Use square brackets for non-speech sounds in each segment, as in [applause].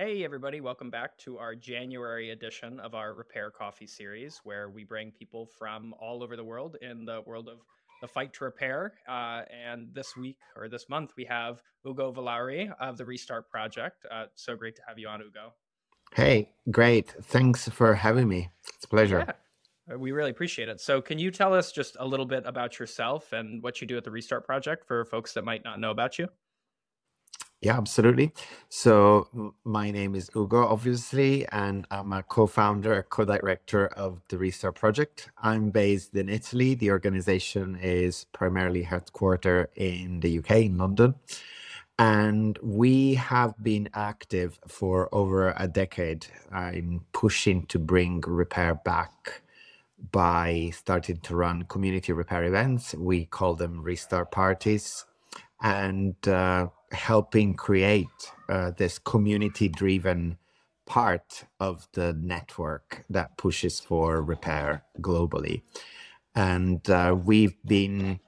Hey, everybody, welcome back to our January edition of our Repair Coffee series, where we bring people from all over the world in the world of the fight to repair. Uh, and this week or this month, we have Ugo Vallauri of the Restart Project. Uh, so great to have you on, Ugo. Hey, great. Thanks for having me. It's a pleasure. Yeah, uh, we really appreciate it. So, can you tell us just a little bit about yourself and what you do at the Restart Project for folks that might not know about you? Yeah, absolutely. So my name is Ugo, obviously, and I'm a co-founder, co-director of the Restart Project. I'm based in Italy. The organization is primarily headquartered in the UK, in London. And we have been active for over a decade in pushing to bring repair back by starting to run community repair events. We call them restart parties. And uh, helping create uh, this community driven part of the network that pushes for repair globally. And uh, we've been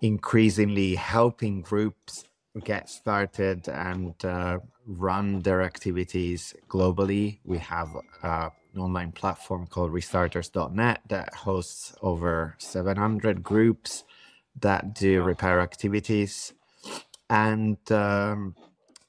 increasingly helping groups get started and uh, run their activities globally. We have uh, an online platform called restarters.net that hosts over 700 groups that do repair activities and um,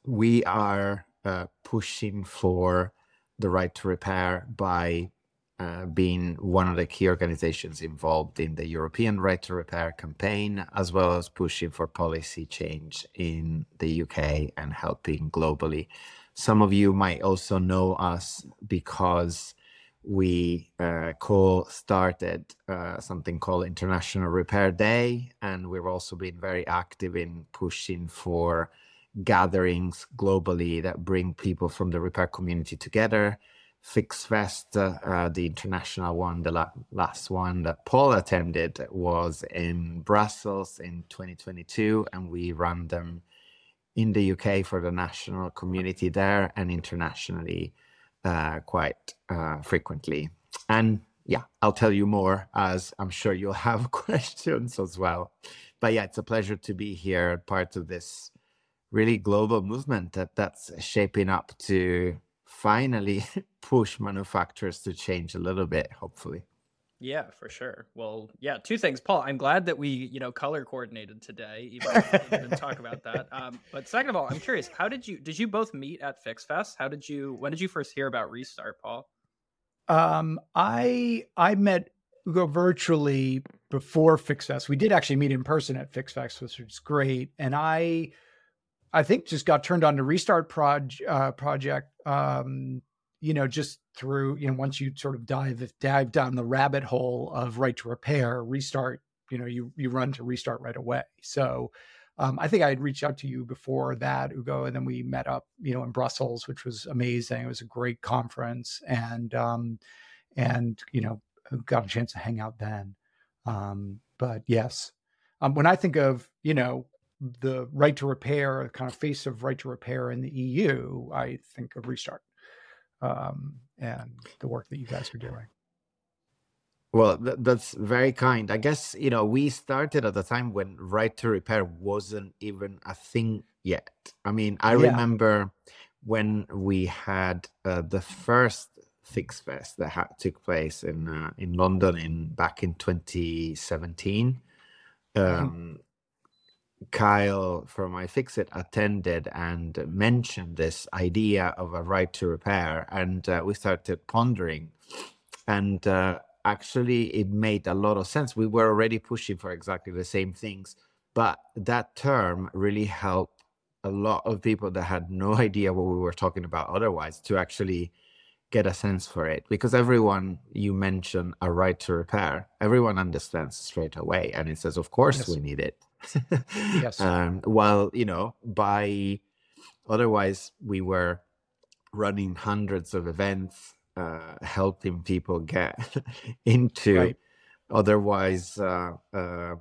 we are uh, pushing for the right to repair by uh, being one of the key organizations involved in the European Right to Repair campaign, as well as pushing for policy change in the UK and helping globally. Some of you might also know us because we uh, co-started uh, something called International Repair Day, and we've also been very active in pushing for gatherings globally that bring people from the repair community together. FixFest, uh, the international one, the la- last one that Paul attended was in Brussels in 2022, and we run them in the UK for the national community there and internationally uh, quite uh, frequently. And yeah, I'll tell you more as I'm sure you'll [laughs] have questions as well. But yeah, it's a pleasure to be here, part of this really global movement that that's shaping up to finally [laughs] push manufacturers to change a little bit, hopefully. Yeah, for sure. Well, yeah, two things, Paul. I'm glad that we, you know, color coordinated today, even didn't talk about that. [laughs] Um, but second of all, I'm curious, how did you did you both meet at FixFest? How did you when did you first hear about Restart, Paul? Um, I I met Ugo virtually before FixFest. We did actually meet in person at FixFest, which was great. And I I think just got turned on to Restart proj- uh, project um, you know, just through, you know, once you sort of dive dive down the rabbit hole of right to repair, restart, you know, you you run to restart right away. So um, I think I had reached out to you before that, Ugo, and then we met up, you know, in Brussels, which was amazing. It was a great conference, and um, and you know, got a chance to hang out then. Um, but yes, um, when I think of you know the right to repair, kind of face of right to repair in the EU, I think of restart um, and the work that you guys are doing. Well, th- that's very kind. I guess, you know, we started at a time when right to repair wasn't even a thing yet. I mean, I yeah. remember when we had uh, the first FixFest that ha- took place in uh, in London in back in 2017. Mm-hmm. Kyle from iFixit attended and mentioned this idea of a right to repair, and uh, we started pondering. And uh, actually, it made a lot of sense. We were already pushing for exactly the same things, but that term really helped a lot of people that had no [laughs] idea what we were talking about otherwise to actually get a sense for it because everyone you mention a right to repair everyone understands straight away and it says of course yes. we need it yes. Um, while you know, by otherwise we were running hundreds of events, uh, helping people get [laughs] into right. otherwise uh, uh,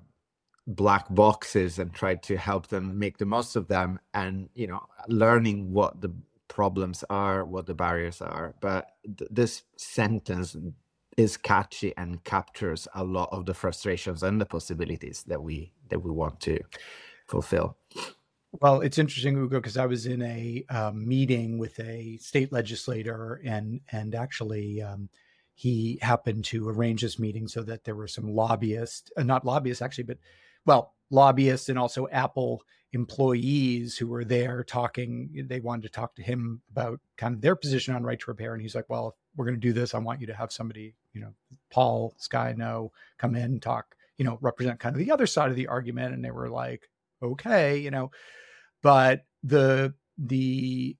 black boxes and try to help them make the most of them, and you know, learning what the problems are, what the barriers are. But th- this sentence is catchy and captures a lot of the frustrations and the possibilities that we that we want to fulfill. Well, it's interesting, Ugo, because I was in a um, meeting with a state legislator, and and actually, um, he happened to arrange this meeting so that there were some lobbyists, uh, not lobbyists actually, but well, lobbyists and also Apple employees who were there talking. They wanted to talk to him about kind of their position on right to repair, and he's like, "Well, if we're going to do this, I want you to have somebody, you know, Paul Sciano, come in talk, you know, represent kind of the other side of the argument." And they were like, "Okay," you know but the the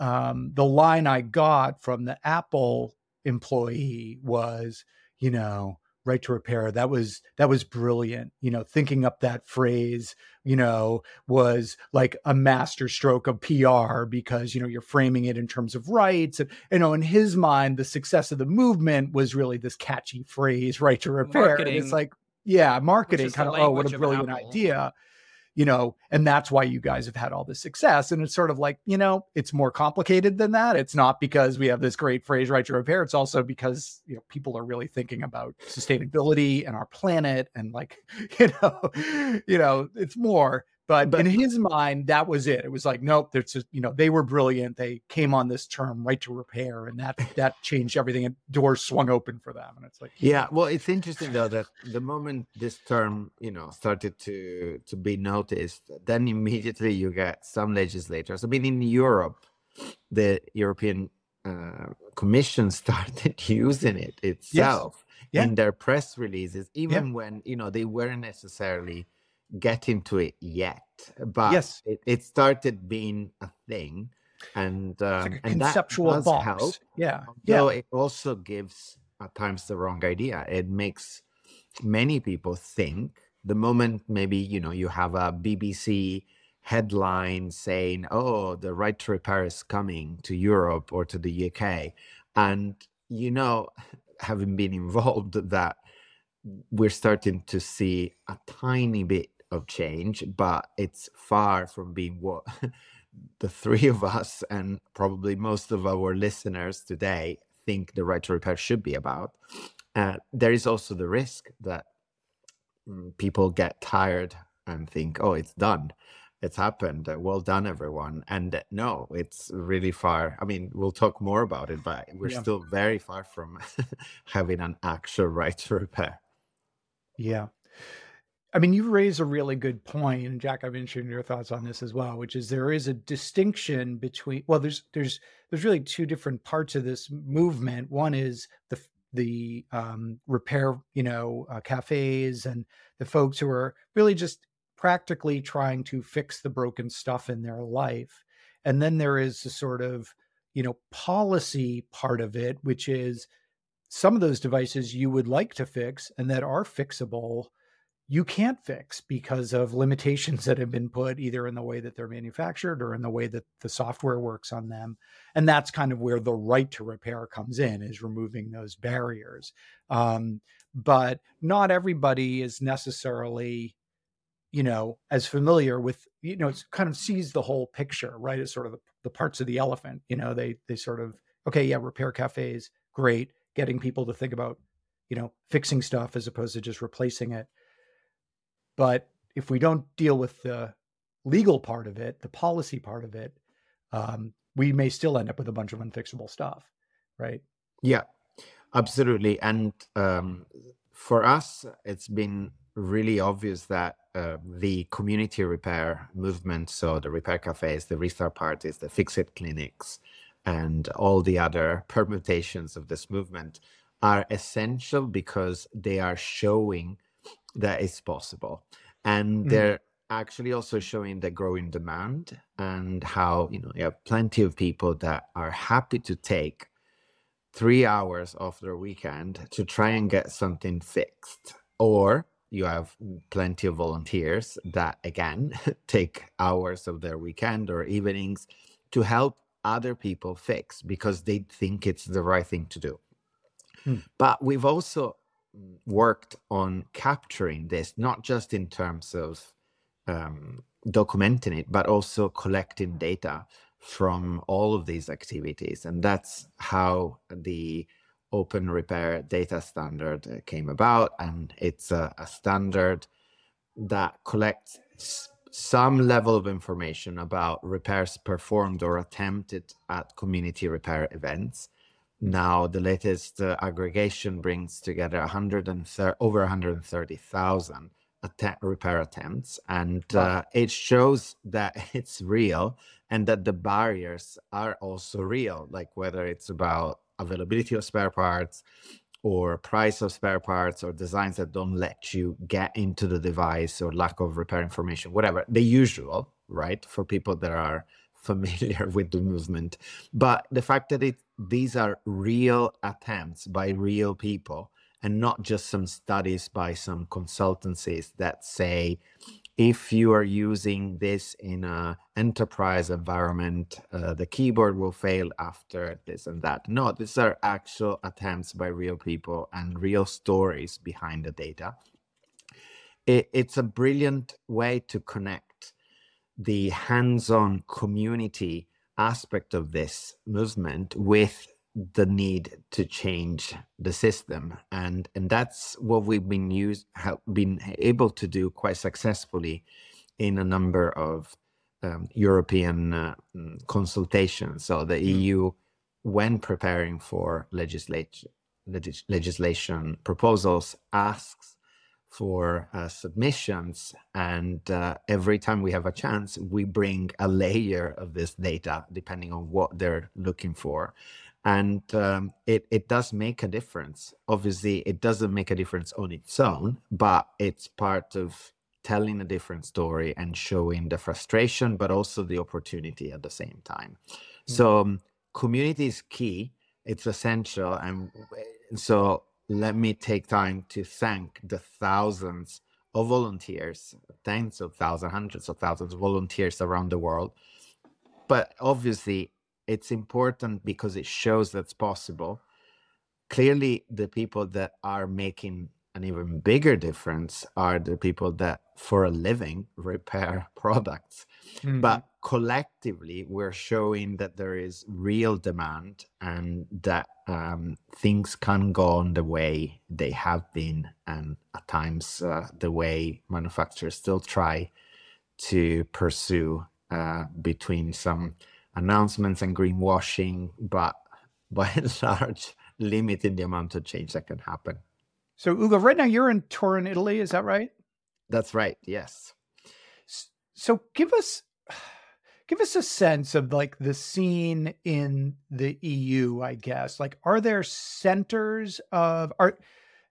um, the line I got from the Apple employee was, you know, right to repair. That was that was brilliant. You know, thinking up that phrase, you know, was like a master stroke of PR because you know you're framing it in terms of rights. And you know, in his mind, the success of the movement was really this catchy phrase, right to repair. And it's like, yeah, marketing kind of, oh, what a brilliant idea you know, and that's why you guys have had all this success. And it's sort of like, you know, it's more complicated than that. It's not because we have this great phrase, right to repair. It's also because, you know, people are really thinking about sustainability and our planet and like, [laughs] you know, you know, it's more but, but in his mind, that was it. It was like, nope, there's just, you know, they were brilliant. They came on this term right to repair, and that that changed everything and doors swung open for them. And it's like Yeah, well, it's interesting though that the moment this term, you know, started to to be noticed, then immediately you get some legislators. I mean, in Europe, the European uh, Commission [laughs] started using it itself yes. yeah. in their press releases, even yeah. when, you know, they weren't necessarily get into it yet, but yes, it, it started being a thing, and um, like and conceptual that box. Help, yeah, yeah. it also gives at times the wrong idea. It makes many people think the moment maybe you know you have a BBC headline saying, "Oh, the right to repair is coming to Europe or to the UK," and you know, [laughs] having been involved, that we're starting to see a tiny bit of change, but it's far from being what [laughs] the three of us and probably most of our listeners today think the right to repair should be about. Uh, there is also the risk that mm, people get tired and think, oh, it's done. It's happened. Well done, everyone. And no, it's really far. I mean, we'll talk more about it, but we're yeah. still very far from [laughs] having an actual [laughs] right to repair. Yeah. I mean, you raise a really good point, and Jack, been interested your thoughts on this as well, which is there is a distinction between well, there's there's there's really two different parts of this movement. One is the the um, repair, you know, uh, cafes and the folks who are really just practically trying to fix the broken stuff in their life, and then there is the sort of you know policy part of it, which is some of those devices you would like to fix and that are fixable you can't fix because of limitations [laughs] that have been put either in the way that they're manufactured or in the way that the software works on them. And that's kind of where the right to repair comes in is removing those barriers. Um, but not everybody is necessarily you know as familiar with you know it's kind of sees the whole picture right? As sort of the, the parts of the elephant you know they they sort of okay yeah repair cafes great getting people to think about you know fixing stuff as opposed to just replacing it but if we don't deal with the legal part of it, the policy part of it, um, we may still end up with a bunch of unfixable stuff, right? Yeah, absolutely. And um, for us, it's been really obvious that uh, the community repair movement, so the repair cafes, the restart parties, the fix it clinics, and all the other permutations of this movement are essential because they are showing that is possible. And mm. they're actually also showing the growing demand and how, you know, you have plenty of people that are happy to take three hours off their weekend to try and get something fixed. Or you have plenty of volunteers that, again, [laughs] take hours of their weekend or evenings to help other people fix because they think it's the right thing to do. Hmm. But we've also worked on capturing this, not just in terms of um, documenting it, but also collecting data from all of these activities. And that's how the Open Repair Data Standard uh, came about. And it's a, a standard that collects some level of information about repairs performed or attempted at community repair events. Now, the latest uh, aggregation brings together 130, over 130,000 att- repair attempts, and Wow. uh, it shows that [laughs] it's real and that the barriers are also real, like whether it's about availability of spare parts or price of spare parts or designs that don't let you get into the device or lack of repair information, whatever, the usual, right? For people that are [laughs] familiar with the movement. But the fact that it these are real attempts by real people and not just some studies by some consultancies that say if you are using this in an enterprise environment uh, the keyboard will fail after this and that. No these are actual attempts by real people and real stories behind the data. It, it's a brilliant way to connect the hands-on community aspect of this movement with the need to change the system and and that's what we've been used have been able to do quite successfully in a number of um, European uh, mm, consultations. So the EU, when preparing for legislation legis- legislation proposals, asks for uh, submissions, and uh, every time we have a chance, we bring a layer of this data depending on what they're looking for and um, it it does make a difference. Obviously, it doesn't make a difference on its own, but it's part of telling a different story and showing the frustration, but also the opportunity at the same time. So um, community is key. It's essential, and so let me take time to thank the thousands of volunteers, tens of thousands, hundreds of thousands of volunteers around the world. But obviously, it's important because it shows that's possible. Clearly, the people that are making an even bigger difference are the people that, for a living, repair [laughs] products. Mhm. But collectively, we're showing that there is real demand and that um, things can go on the way they have been, and at times uh, the way manufacturers still try to pursue uh, between some announcements and greenwashing, but [laughs] by and large, limiting the amount of change that can happen. So, Ugo, right now you're in Turin, Italy. Is that right? That's right. Yes. So, give us give us a sense of like the scene in the EU. I guess like, are there centers of are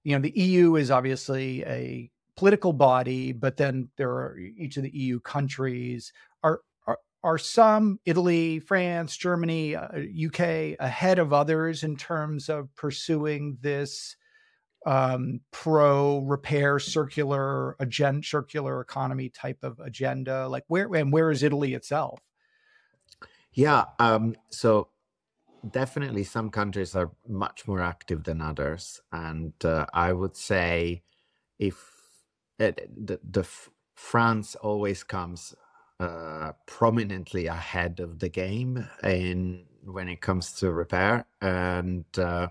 you know the EU is obviously a political body, but then there are each of the EU countries are. are are some Italy, France, Germany, uh, UK ahead of others in terms of pursuing this um, pro repair circular agenda, circular economy type of agenda? Like where and where is Italy itself? Yeah. Um, so definitely some countries are much more active than others. And uh, I would say if it, the, the France always comes uh, prominently ahead of the game in when it comes to repair. And uh,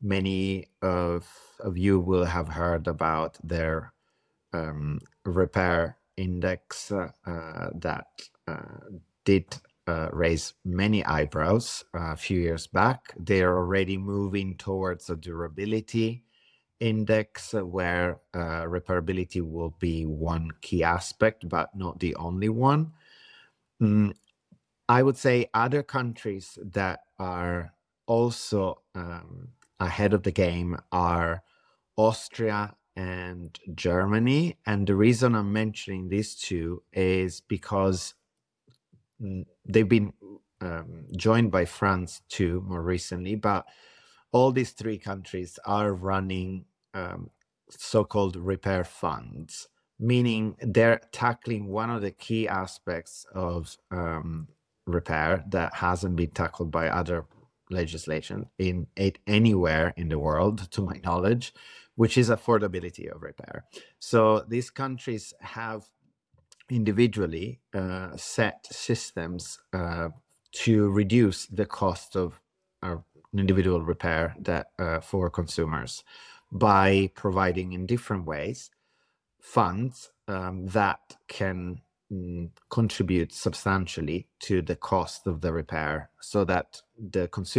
many of, of you will have heard about their um, repair index uh, uh, that uh, did uh, raise many eyebrows uh, a few years back. They're already moving towards a durability index where uh, repairability will be one key aspect, but not the only one. Mm, I would say other countries that are also um, ahead of the game are Austria and Germany. And the reason I'm mentioning these two is because they've been um, joined by France too more recently, but all these three countries are running um, so-called repair funds, meaning they're tackling one of the key aspects of um, repair that hasn't been tackled by other legislation in it anywhere in the world, to my knowledge, which is affordability of repair. So these countries have individually uh, set systems uh, to reduce the cost of an individual repair that uh, for consumers by providing in different ways funds um, that can mm, contribute substantially to the cost of the repair so that the consumer